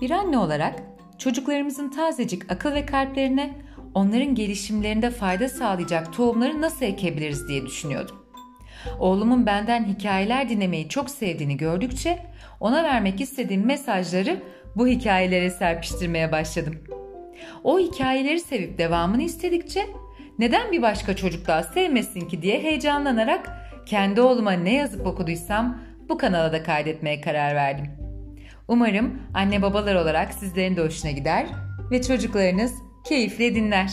Bir anne olarak çocuklarımızın tazecik akıl ve kalplerine onların gelişimlerinde fayda sağlayacak tohumları nasıl ekebiliriz diye düşünüyordum. Oğlumun benden hikayeler dinlemeyi çok sevdiğini gördükçe ona vermek istediğim mesajları bu hikayelere serpiştirmeye başladım. O hikayeleri sevip devamını istedikçe neden bir başka çocuk daha sevmesin ki diye heyecanlanarak kendi oğluma ne yazıp okuduysam bu kanala da kaydetmeye karar verdim. Umarım anne babalar olarak sizlerin de hoşuna gider ve çocuklarınız keyifle dinler.